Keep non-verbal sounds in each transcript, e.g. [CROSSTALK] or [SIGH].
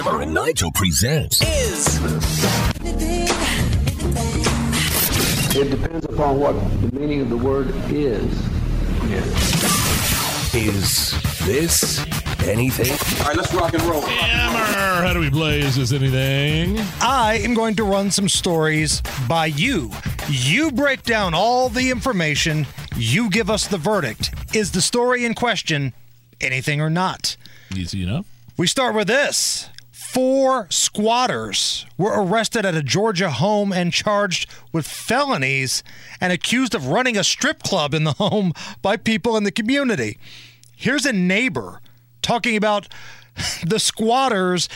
Hammer and Nigel presents is It depends upon what the meaning of the word is. is this anything? All right, let's rock and roll. Hammer! How do we play? Is this anything? I am going to run some stories by you. You break down all the information, you give us the verdict. Is the story in question anything or not? Easy enough. We start with this. Four squatters were arrested at a Georgia home and charged with felonies and accused of running a strip club in the home by people in the community. Here's a neighbor talking about [LAUGHS] the squatters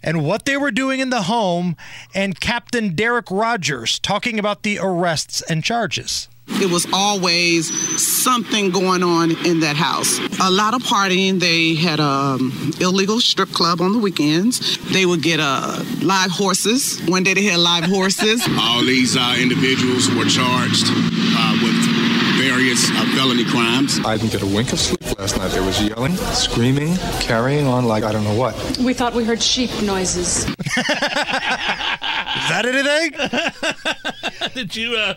and what they were doing in the home, and Captain Derek Rogers talking about the arrests and charges. It was always something going on in that house. A lot of partying. They had a um, illegal strip club on the weekends. They would get uh, live horses. One day they had live horses. All these uh, individuals were charged uh, with various uh, felony crimes. I didn't get a wink of sleep last night. There was yelling, screaming, carrying on like I don't know what. We thought we heard sheep noises. Is that anything? [LAUGHS] Did you uh,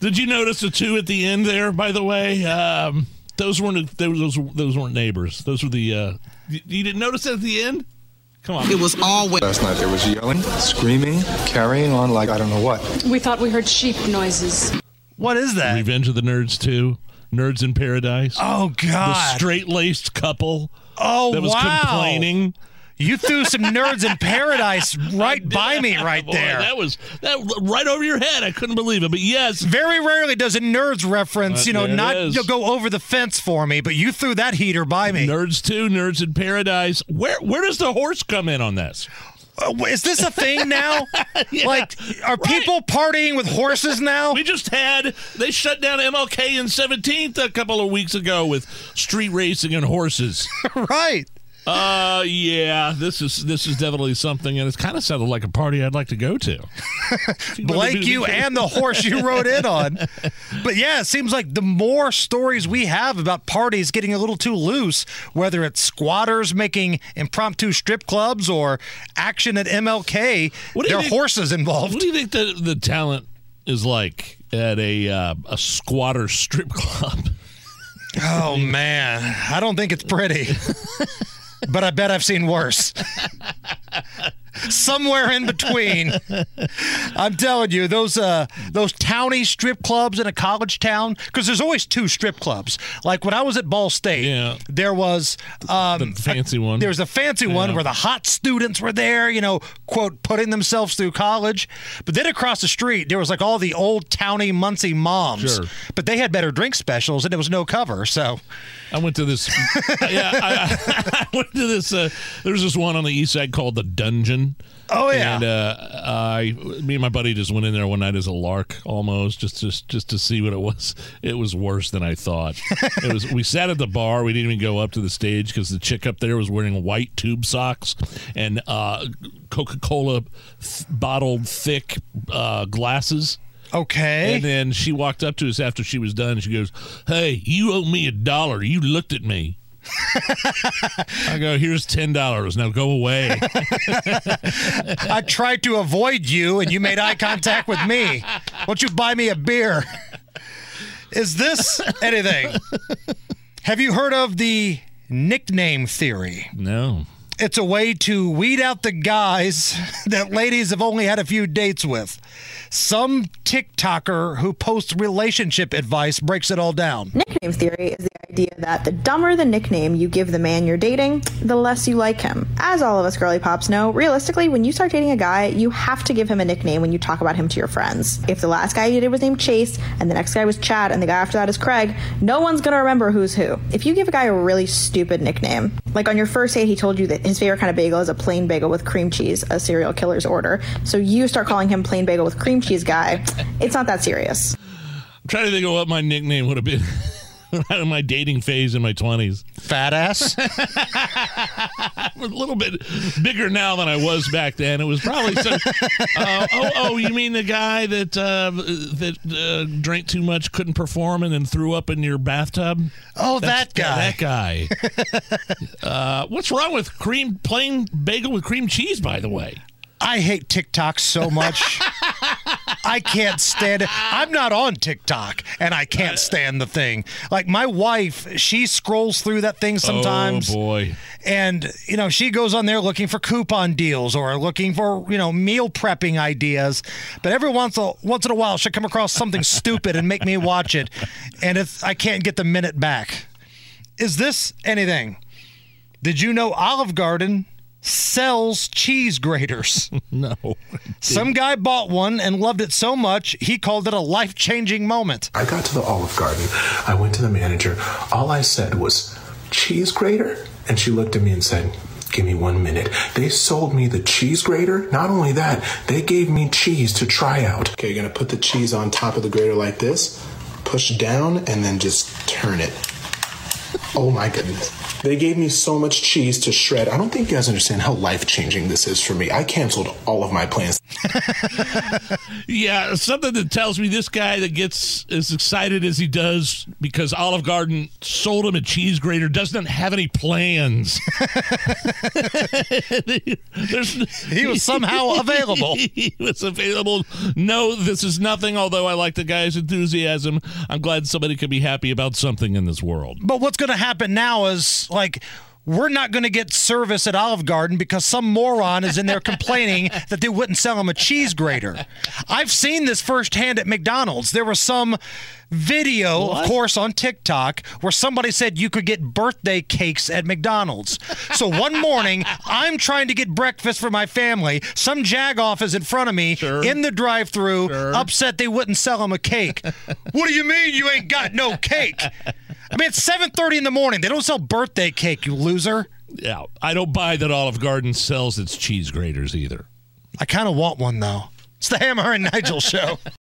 did you notice the two at the end there? By the way, um, those weren't those those, those weren't neighbors. Those were the. Uh, you, you didn't notice that at the end? Come on. It was always. Last night there was yelling, screaming, carrying on like I don't know what. We thought we heard sheep noises. What is that? Revenge of the Nerds two. Nerds in Paradise. Oh God. the straight laced couple oh that was wow! complaining. You threw some nerds in [LAUGHS] paradise right by me right Boy, there. That was that right over your head. I couldn't believe it. But yes, Very rarely does a nerds reference, Uh, you know, not you know, go over the fence for me, but you threw that heater by me. Nerds two, Nerds in Paradise. Where where does the horse come in on this? Uh, is this a thing now? [LAUGHS] Like, are people partying with horses now? We just had they shut down MLK in 17th a couple of weeks ago with street racing and horses. [LAUGHS] right. Uh yeah, this is this is definitely something and it's kind of sounded like a party I'd like to go to. [LAUGHS] Blake, you and the horse you rode in on. But yeah, it seems like the more stories we have about parties getting a little too loose, whether it's squatters making impromptu strip clubs or action at MLK, What there are think- horses involved. What do you think the the talent is like at a uh, a squatter strip club? Oh man, I don't think it's pretty. [LAUGHS] but I bet I've seen worse. [LAUGHS] Somewhere in between. I'm telling you, those uh those towny strip clubs in a college town, because there's always two strip clubs. Like when I was at Ball State, Yeah. there was um The fancy one. there was a fancy one where the hot students were there, you know, quote, putting themselves through college. But then across the street, there was like all the old towny Muncie moms. Sure. But they had better drink specials and it was no cover. So I went to this. [LAUGHS] yeah, I, I went to this. Uh, there's this one on the east side called the Dungeon. Oh, yeah. And uh, I, me and my buddy just went in there one night as a lark, almost just just just to see what it was. It was worse than I thought. it was. We sat at the bar. We didn't even go up to the stage because the chick up there was wearing white tube socks and uh, Coca-Cola th- bottled thick uh, glasses. Okay. And then she walked up to us after she was done. She goes, "Hey, you owe me a dollar. You looked at me." I go, "Here's ten dollars. Now go away." I tried to avoid you and you made eye contact with me. Why don't you buy me a beer? Is this anything? Have you heard of the nickname theory? no. It's a way to weed out the guys [LAUGHS] that ladies have only had a few dates with. Some TikToker who posts relationship advice breaks it all down. Nickname theory is the idea that the dumber the nickname you give the man you're dating, the less you like him. As all of us girly pops know, realistically, when you start dating a guy, you have to give him a nickname when you talk about him to your friends. If the last guy you did was named Chase, and the next guy was Chad, and the guy after that is Craig, no one's gonna remember who's who. If you give a guy a really stupid nickname, Like on your first date, he told you that his favorite kind of bagel is a plain bagel with cream cheese, a serial killer's order. So you start calling him plain bagel with cream cheese guy. It's not that serious. I'm trying to think of what my nickname would have been [LAUGHS] [LAUGHS] in my dating phase in my 20s. Fat ass. I'm [LAUGHS] a little bit bigger now than I was back then. It was probably some. [LAUGHS] Uh, oh, oh, you mean the guy that uh, that uh, drank too much, couldn't perform, and then threw up in your bathtub? Oh, That's- that guy. That guy. uh, what's wrong with cream plain bagel with cream cheese? By the way, I hate TikTok so much. I can't stand it. I'm not on TikTok and I can't stand the thing. Like my wife, she scrolls through that thing oh, sometimes. Oh boy. And, you know, she goes on there looking for coupon deals or looking for, you know, meal prepping ideas. But every once, a, once in a while, she'll come across something stupid and make me watch it. And it's, I can't get the minute back. Is this anything? Did you know Olive Garden sells cheese graters? [LAUGHS] no. Some guy bought one and loved it so much, he called it a life changing moment. I got to the Olive Garden. I went to the manager. All I said was, cheese grater? And she looked at me and said, Give me one minute. They sold me the cheese grater. Not only that, they gave me cheese to try out. Okay, you're gonna put the cheese on top of the grater like this, push down, and then just turn it. [LAUGHS] Oh my goodness. They gave me so much cheese to shred. I don't think you guys understand how life changing this is for me. I canceled all of my plans. Yeah, something that tells me this guy that gets as excited as he does because Olive Garden sold him a cheese grater doesn't have any plans. [LAUGHS] He was somehow available. [LAUGHS] he was available. No, this is nothing. Although I like the guy's enthusiasm, I'm glad somebody can be happy about something in this world. But what's going to happen now is like we're not going to get service at Olive Garden because some moron is in there complaining [LAUGHS] that they wouldn't sell him a cheese grater. I've seen this firsthand at McDonald's. There was some video, of course, on TikTok where somebody said you could get birthday cakes at McDonald's. So one morning, [LAUGHS] I'm trying to get breakfast for my family. Some jagoff is in front of me in the drive-through, upset they wouldn't sell him a cake. [LAUGHS] what do you mean you ain't got no cake? I mean, it's 7:30 in the morning. They don't sell birthday cake, you loser. Yeah, I don't buy that Olive Garden sells its cheese graters either. I kind of want one though. It's the Hammer and Nigel show. [LAUGHS]